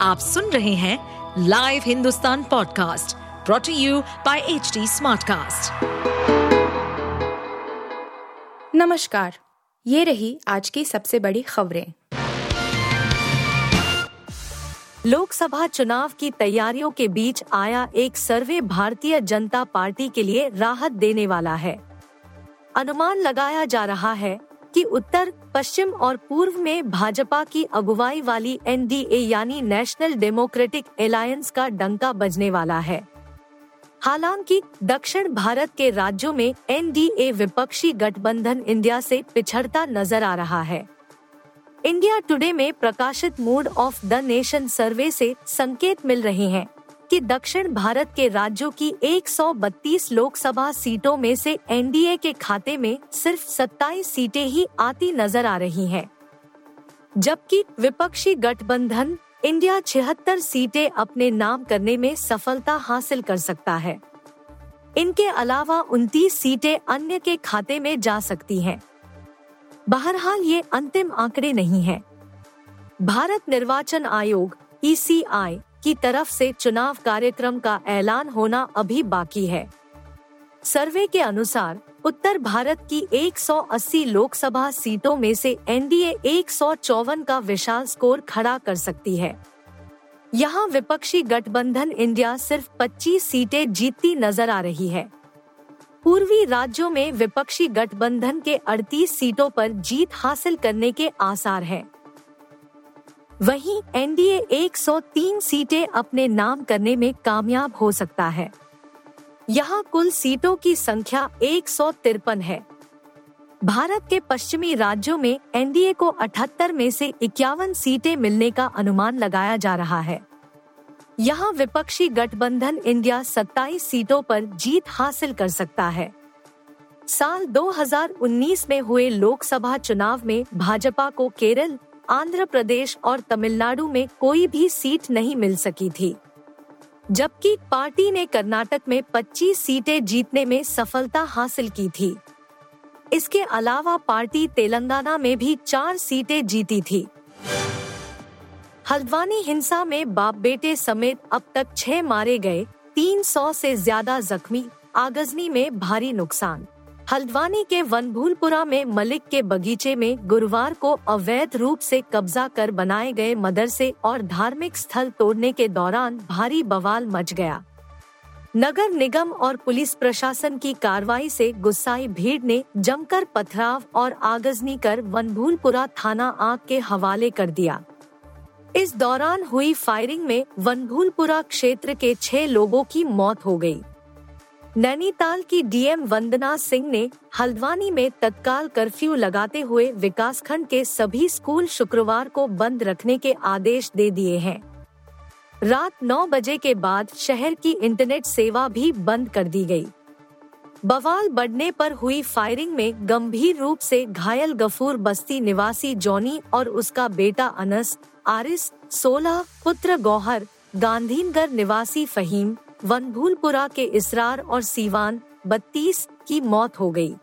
आप सुन रहे हैं live Hindustan podcast brought to you by H Smartcast. नमस्कार, ये रही आज की सबसे बड़ी खबरें लोकसभा चुनाव की तैयारियों के बीच आया एक सर्वे भारतीय जनता पार्टी के लिए राहत देने वाला है अनुमान लगाया जा रहा है कि उत्तर, पश्चिम और पूर्व में भाजपा की अगुवाई वाली एनडीए यानी नेशनल डेमोक्रेटिक अलायंस का डंका बजने वाला है। हालाँकि, दक्षिण भारत के राज्यों में एनडीए विपक्षी गठबंधन इंडिया से पिछड़ता नज़र आ रहा है। इंडिया टुडे में प्रकाशित mood of the nation survey से संकेत मिल रहे हैं। कि दक्षिण भारत के राज्यों की 132 लोकसभा सीटों में से एनडीए के खाते में सिर्फ़ 27 सीटें ही आती नज़र आ रही हैं, जबकि विपक्षी गठबंधन इंडिया छिहत्तर सीटें अपने नाम करने में सफलता हासिल कर सकता है इनके अलावा 29 सीटें अन्य के खाते में जा सकती हैं। बहरहाल ये अंतिम आंकड़े नहीं हैं। भारत निर्वाचन आयोग ईसीआई की तरफ़ से चुनाव कार्यक्रम का ऐलान होना अभी बाकी है। सर्वे के अनुसार, उत्तर भारत की 180 लोकसभा सीटों में से एनडीए एक सौ चौवन का विशाल स्कोर खड़ा कर सकती है। यहाँ विपक्षी गठबंधन इंडिया सिर्फ़ 25 सीटें जीतती नज़र आ रही है। पूर्वी राज्यों में विपक्षी गठबंधन के 38 सीटों पर जीत हासिल करने के आसार हैं। वहीं एनडीए 103 सीटें अपने नाम करने में कामयाब हो सकता है। यहाँ कुल सीटों की संख्या एक सौ तिरपन है। भारत के पश्चिमी राज्यों में एनडीए को 78 में से इक्यावन सीटें मिलने का अनुमान लगाया जा रहा है। यहाँ विपक्षी गठबंधन इंडिया 27 सीटों पर जीत हासिल कर सकता है। साल 2019 में हुए लोकसभा चुनाव में भाजपा को केरल आंध्र प्रदेश और तमिलनाडु में कोई भी सीट नहीं मिल सकी थी, जबकि पार्टी ने कर्नाटक में 25 सीटें जीतने में सफलता हासिल की थी। इसके अलावा पार्टी तेलंगाना में भी चार सीटें जीती थी। हल्द्वानी हिंसा में बाप बेटे समेत अब तक छह मारे गए 300 से ज़्यादा जख्मी, आगजनी में भारी नुकसान। हल्द्वानी के वनभूलपुरा में मलिक के बगीचे में गुरुवार को अवैध रूप से कब्जा कर बनाए गए मदरसे और धार्मिक स्थल तोड़ने के दौरान भारी बवाल मच गया नगर निगम और पुलिस प्रशासन की कार्रवाई से गुस्साई भीड़ ने जमकर पथराव और आगजनी कर वनभूलपुरा थाना आग के हवाले कर दिया इस दौरान हुई फायरिंग में वनभूलपुरा क्षेत्र के छह लोगों की मौत हो गई। नैनीताल की डीएम वंदना सिंह ने हल्द्वानी में तत्काल कर्फ्यू लगाते हुए विकासखंड के सभी स्कूल शुक्रवार को बंद रखने के आदेश दे दिए हैं रात 9 बजे के बाद शहर की इंटरनेट सेवा भी बंद कर दी गई। बवाल बढ़ने पर हुई फायरिंग में गंभीर रूप से घायल गफूर बस्ती निवासी जॉनी और उसका बेटा अनस, आरिस 16 पुत्र गौहर, गांधीनगर निवासी फहीम वनभूलपुरा के इसरार और सीवान बत्तीस की मौत हो गई।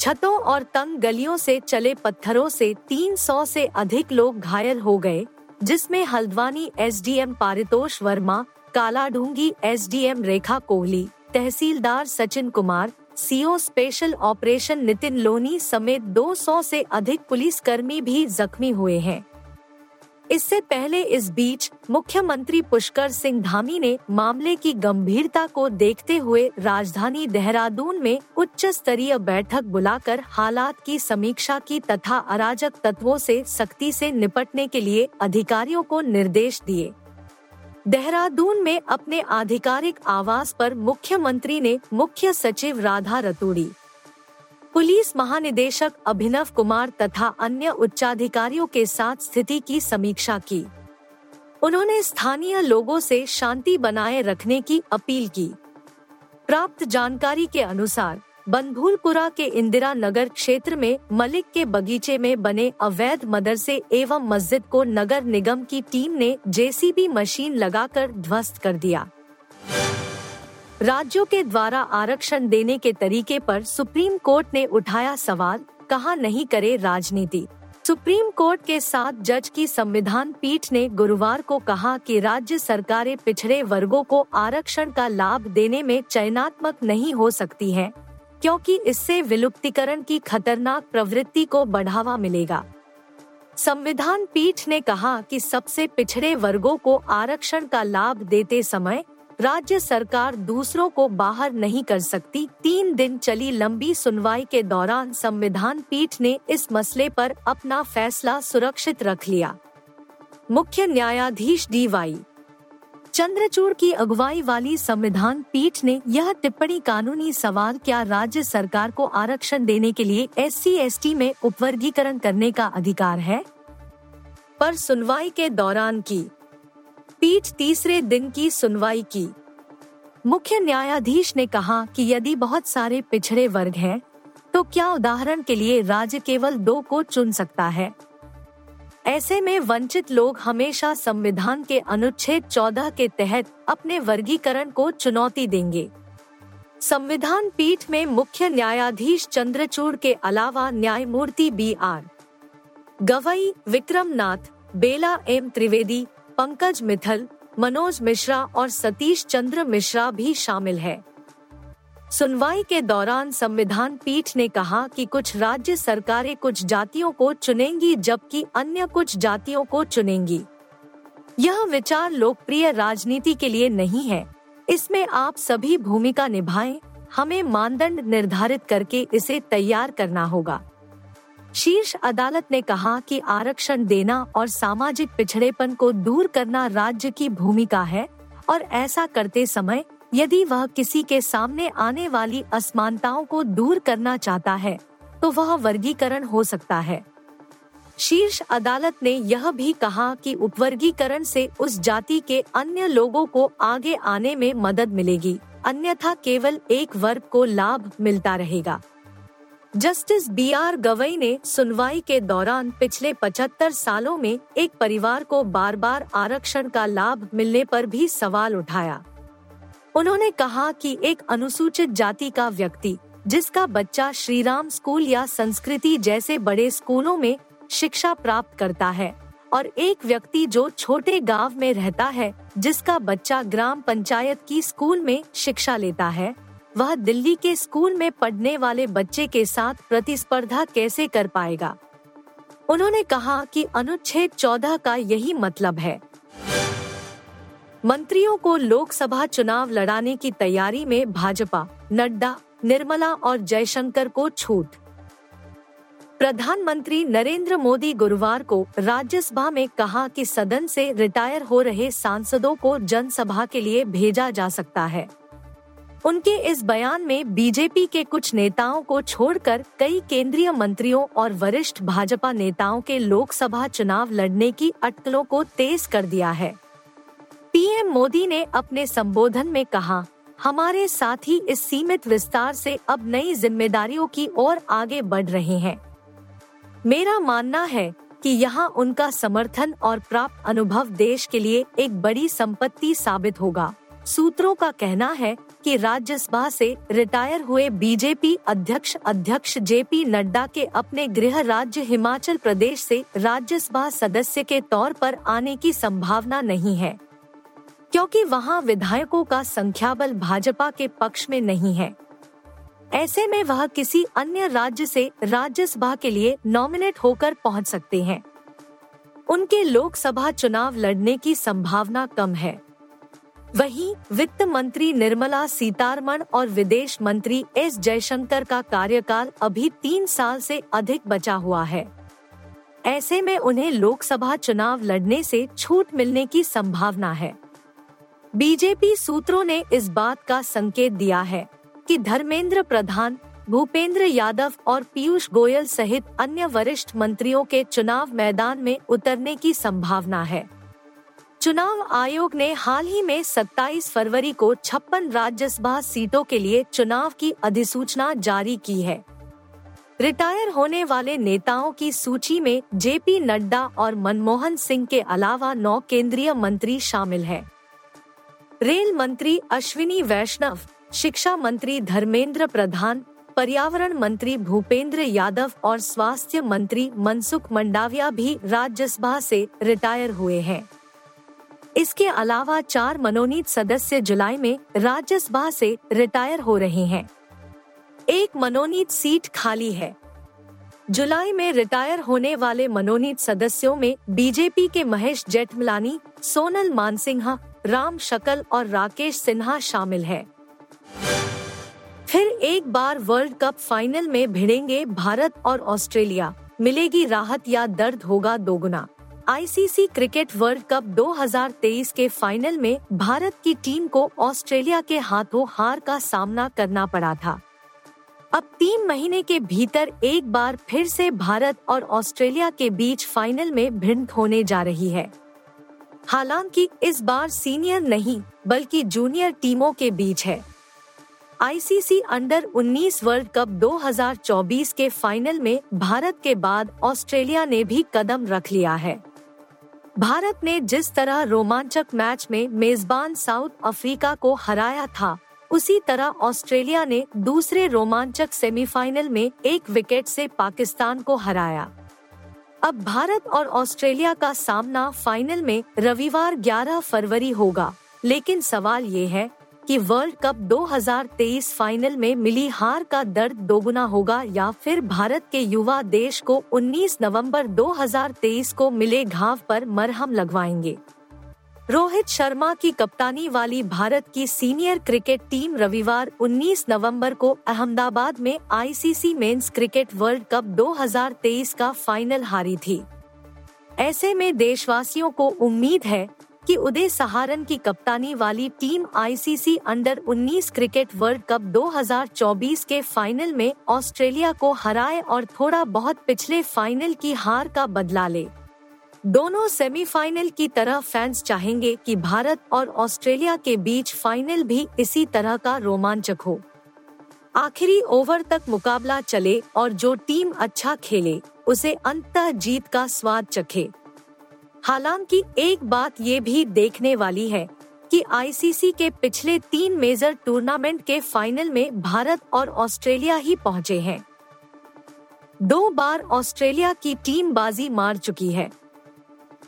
छतों और तंग गलियों से चले पत्थरों से 300 से अधिक लोग घायल हो गए, जिसमें हल्द्वानी एसडीएम पारितोष वर्मा, कालाढूँगी एसडीएम रेखा कोहली, तहसीलदार Sachin Kumar, CO special operation Nitin Loni समेत 200 से अधिक पुलिसकर्मी भी जख्मी हुए हैं इससे पहले इस बीच मुख्यमंत्री पुष्कर सिंह धामी ने मामले की गंभीरता को देखते हुए राजधानी देहरादून में उच्च स्तरीय बैठक बुलाकर हालात की समीक्षा की तथा अराजक तत्वों से सख्ती से निपटने के लिए अधिकारियों को निर्देश दिए। देहरादून में अपने आधिकारिक आवास पर मुख्यमंत्री ने मुख्य सचिव राधा रतूड़ी पुलिस महानिदेशक अभिनव कुमार तथा अन्य उच्चाधिकारियों के साथ स्थिति की समीक्षा की। उन्होंने स्थानीय लोगों से शांति बनाए रखने की अपील की। प्राप्त जानकारी के अनुसार बनभूलपुरा के इंदिरा नगर क्षेत्र में मलिक के बगीचे में बने अवैध मदरसे एवं मस्जिद को नगर निगम की टीम ने जेसीबी मशीन लगाकर ध्वस्त कर दिया। राज्यों के द्वारा आरक्षण देने के तरीके पर सुप्रीम कोर्ट ने उठाया सवाल कहा नहीं करे राजनीति। सुप्रीम कोर्ट के साथ जज की संविधान पीठ ने गुरुवार को कहा कि राज्य सरकारें पिछड़े वर्गों को आरक्षण का लाभ देने में चयनात्मक नहीं हो सकती हैं, क्योंकि इससे विलुप्तीकरण की खतरनाक प्रवृत्ति को बढ़ावा मिलेगा। संविधान पीठ ने कहा कि सबसे पिछड़े वर्गों को आरक्षण का लाभ देते समय राज्य सरकार दूसरों को बाहर नहीं कर सकती। तीन दिन चली लंबी सुनवाई के दौरान संविधान पीठ ने इस मसले पर अपना फैसला सुरक्षित रख लिया। मुख्य न्यायाधीश डी वाई। चंद्रचूड़ की अगुवाई वाली संविधान पीठ ने यह टिप्पणी कानूनी सवाल, क्या राज्य सरकार को आरक्षण देने के लिए एस सी में उपवर्गीकरण करने का अधिकार है? पर सुनवाई के दौरान की पीठ तीसरे दिन की सुनवाई की। मुख्य न्यायाधीश ने कहा कि यदि बहुत सारे पिछड़े वर्ग हैं, तो क्या उदाहरण के लिए राज्य केवल दो को चुन सकता है? ऐसे में वंचित लोग हमेशा संविधान के अनुच्छेद 14 के तहत अपने वर्गीकरण को चुनौती देंगे। संविधान पीठ में मुख्य न्यायाधीश चंद्रचूड़ के अलावा न्यायमूर्ति B R. Gavai Vikram Nath Bela M Trivedi Pankaj Mithal Manoj Mishra और सतीश चंद्र मिश्रा भी शामिल है। सुनवाई के दौरान संविधान पीठ ने कहा कि कुछ राज्य सरकारें कुछ जातियों को चुनेंगी जबकि अन्य कुछ जातियों को चुनेंगी। यह विचार लोकप्रिय राजनीति के लिए नहीं है। इसमें आप सभी भूमिका निभाएँ, हमें मानदंड निर्धारित करके इसे तैयार करना होगा। शीर्ष अदालत ने कहा कि आरक्षण देना और सामाजिक पिछड़ेपन को दूर करना राज्य की भूमिका है, और ऐसा करते समय यदि वह किसी के सामने आने वाली असमानताओं को दूर करना चाहता है तो वह वर्गीकरण हो सकता है। शीर्ष अदालत ने यह भी कहा कि उपवर्गीकरण से उस जाति के अन्य लोगों को आगे आने में मदद मिलेगी, अन्यथा केवल एक वर्ग को लाभ मिलता रहेगा। जस्टिस बी आर गवई ने सुनवाई के दौरान पिछले 75 सालों में एक परिवार को बार बार आरक्षण का लाभ मिलने पर भी सवाल उठाया। उन्होंने कहा कि एक अनुसूचित जाति का व्यक्ति, जिसका बच्चा श्रीराम स्कूल या संस्कृति जैसे बड़े स्कूलों में शिक्षा प्राप्त करता है और एक व्यक्ति जो छोटे गाँव में रहता है, जिसका बच्चा ग्राम पंचायत की स्कूल में शिक्षा लेता है। वह दिल्ली के स्कूल में पढ़ने वाले बच्चे के साथ प्रतिस्पर्धा कैसे कर पाएगा? उन्होंने कहा कि अनुच्छेद 14 का यही मतलब है। मंत्रियों को लोकसभा चुनाव लड़ाने की तैयारी में भाजपा, नड्डा, निर्मला और जयशंकर को छूट। प्रधानमंत्री नरेंद्र मोदी गुरुवार को राज्यसभा में कहा कि सदन से रिटायर हो रहे सांसदों को जनसभा के लिए भेजा जा सकता है। उनके इस बयान में बीजेपी के कुछ नेताओं को छोड़कर कई केंद्रीय मंत्रियों और वरिष्ठ भाजपा नेताओं के लोकसभा चुनाव लड़ने की अटकलों को तेज कर दिया है। पीएम मोदी ने अपने संबोधन में कहा, हमारे साथी इस सीमित विस्तार से अब नई जिम्मेदारियों की ओर आगे बढ़ रहे हैं। मेरा मानना है कि यहाँ उनका समर्थन और प्राप्त अनुभव देश के लिए एक बड़ी संपत्ति साबित होगा। सूत्रों का कहना है कि राज्यसभा से रिटायर हुए बीजेपी अध्यक्ष अध्यक्ष जेपी नड्डा के अपने गृह राज्य हिमाचल प्रदेश से राज्यसभा सदस्य के तौर पर आने की संभावना नहीं है, क्योंकि वहाँ विधायकों का संख्याबल भाजपा के पक्ष में नहीं है। ऐसे में वह किसी अन्य राज्य से राज्यसभा के लिए नॉमिनेट होकर पहुँच सकते हैं। उनके लोकसभा चुनाव लड़ने की संभावना कम है। वहीं वित्त मंत्री निर्मला सीतारमण और विदेश मंत्री एस जयशंकर का कार्यकाल अभी तीन साल से अधिक बचा हुआ है। ऐसे में उन्हें लोकसभा चुनाव लड़ने से छूट मिलने की संभावना है। बीजेपी सूत्रों ने इस बात का संकेत दिया है कि धर्मेंद्र प्रधान, भूपेंद्र यादव और पीयूष गोयल सहित अन्य वरिष्ठ मंत्रियों के चुनाव मैदान में उतरने की संभावना है। चुनाव आयोग ने हाल ही में 27 फरवरी को छप्पन राज्यसभा सीटों के लिए चुनाव की अधिसूचना जारी की है रिटायर होने वाले नेताओं की सूची में जेपी नड्डा और मनमोहन सिंह के अलावा नौ केंद्रीय मंत्री शामिल हैं। रेल मंत्री अश्विनी वैष्णव, शिक्षा मंत्री धर्मेंद्र प्रधान, पर्यावरण मंत्री भूपेंद्र यादव और स्वास्थ्य मंत्री मनसुख मंडाविया भी राज्यसभा से रिटायर हुए हैं इसके अलावा चार मनोनीत सदस्य जुलाई में राज्यसभा से रिटायर हो रहे हैं। एक मनोनीत सीट खाली है। जुलाई में रिटायर होने वाले मनोनीत सदस्यों में बीजेपी के महेश जेठमलानी, सोनल मानसिंहा, राम शकल और राकेश सिन्हा शामिल है। फिर एक बार वर्ल्ड कप फाइनल में भिड़ेंगे भारत और ऑस्ट्रेलिया। मिलेगी राहत या दर्द होगा दोगुना। आईसीसी क्रिकेट वर्ल्ड कप 2023 के फाइनल में भारत की टीम को ऑस्ट्रेलिया के हाथों हार का सामना करना पड़ा था। अब तीन महीने के भीतर एक बार फिर से भारत और ऑस्ट्रेलिया के बीच फाइनल में भिड़ होने जा रही है। हालाँकि इस बार सीनियर नहीं, बल्कि जूनियर टीमों के बीच है। आईसीसी अंडर 19 वर्ल्ड कप 2024 के फाइनल में भारत के बाद ऑस्ट्रेलिया ने भी कदम रख लिया है। भारत ने जिस तरह रोमांचक मैच में मेजबान साउथ अफ्रीका को हराया था, उसी तरह ऑस्ट्रेलिया ने दूसरे रोमांचक सेमीफाइनल में एक विकेट से पाकिस्तान को हराया। अब भारत और ऑस्ट्रेलिया का सामना फाइनल में रविवार 11 फरवरी होगा, लेकिन सवाल ये है कि वर्ल्ड कप 2023 फाइनल में मिली हार का दर्द दोगुना होगा या फिर भारत के युवा देश को 19 नवंबर 2023 को मिले घाव पर मरहम लगवाएँगे। रोहित शर्मा की कप्तानी वाली भारत की सीनियर क्रिकेट टीम रविवार 19 नवंबर को अहमदाबाद में ICC men's cricket world cup 2023 का फाइनल हारी थी। ऐसे में देशवासियों को उम्मीद है कि उदय सहारन की कप्तानी वाली team ICC under 19 cricket world cup 2024 के फाइनल में ऑस्ट्रेलिया को हराए और थोड़ा बहुत पिछले फाइनल की हार का बदला ले। दोनों सेमीफाइनल की तरह फैंस चाहेंगे कि भारत और ऑस्ट्रेलिया के बीच फाइनल भी इसी तरह का रोमांचक हो। आखिरी ओवर तक मुकाबला चले और जो टीम अच्छा खेले, उसे अंत जीत का स्वाद चखे। हालाँकि एक बात ये भी देखने वाली है कि आईसीसी के पिछले तीन मेजर टूर्नामेंट के फाइनल में भारत और ऑस्ट्रेलिया ही पहुँचे हैं। दो बार ऑस्ट्रेलिया की टीम बाजी मार चुकी है।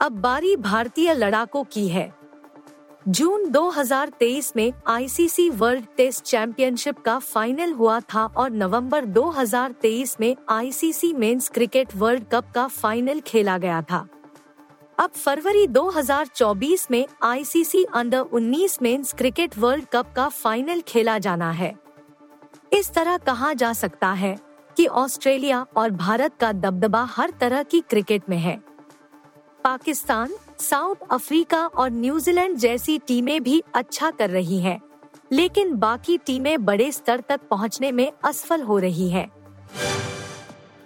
अब बारी भारतीय लड़ाकों की है। जून 2023 में आईसीसी वर्ल्ड टेस्ट चैंपियनशिप का फाइनल हुआ था और नवंबर 2023 में ICC men's cricket world cup का फाइनल खेला गया था। अब फरवरी 2024 में ICC under 19 men's cricket world cup का फाइनल खेला जाना है। इस तरह कहा जा सकता है कि ऑस्ट्रेलिया और भारत का दबदबा हर तरह की क्रिकेट में है। पाकिस्तान साउथ अफ्रीका और न्यूजीलैंड जैसी टीमें भी अच्छा कर रही हैं, लेकिन बाकी टीमें बड़े स्तर तक पहुँचने में असफल हो रही हैं।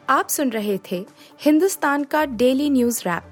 आप सुन रहे थे हिंदुस्तान का डेली न्यूज़ रैप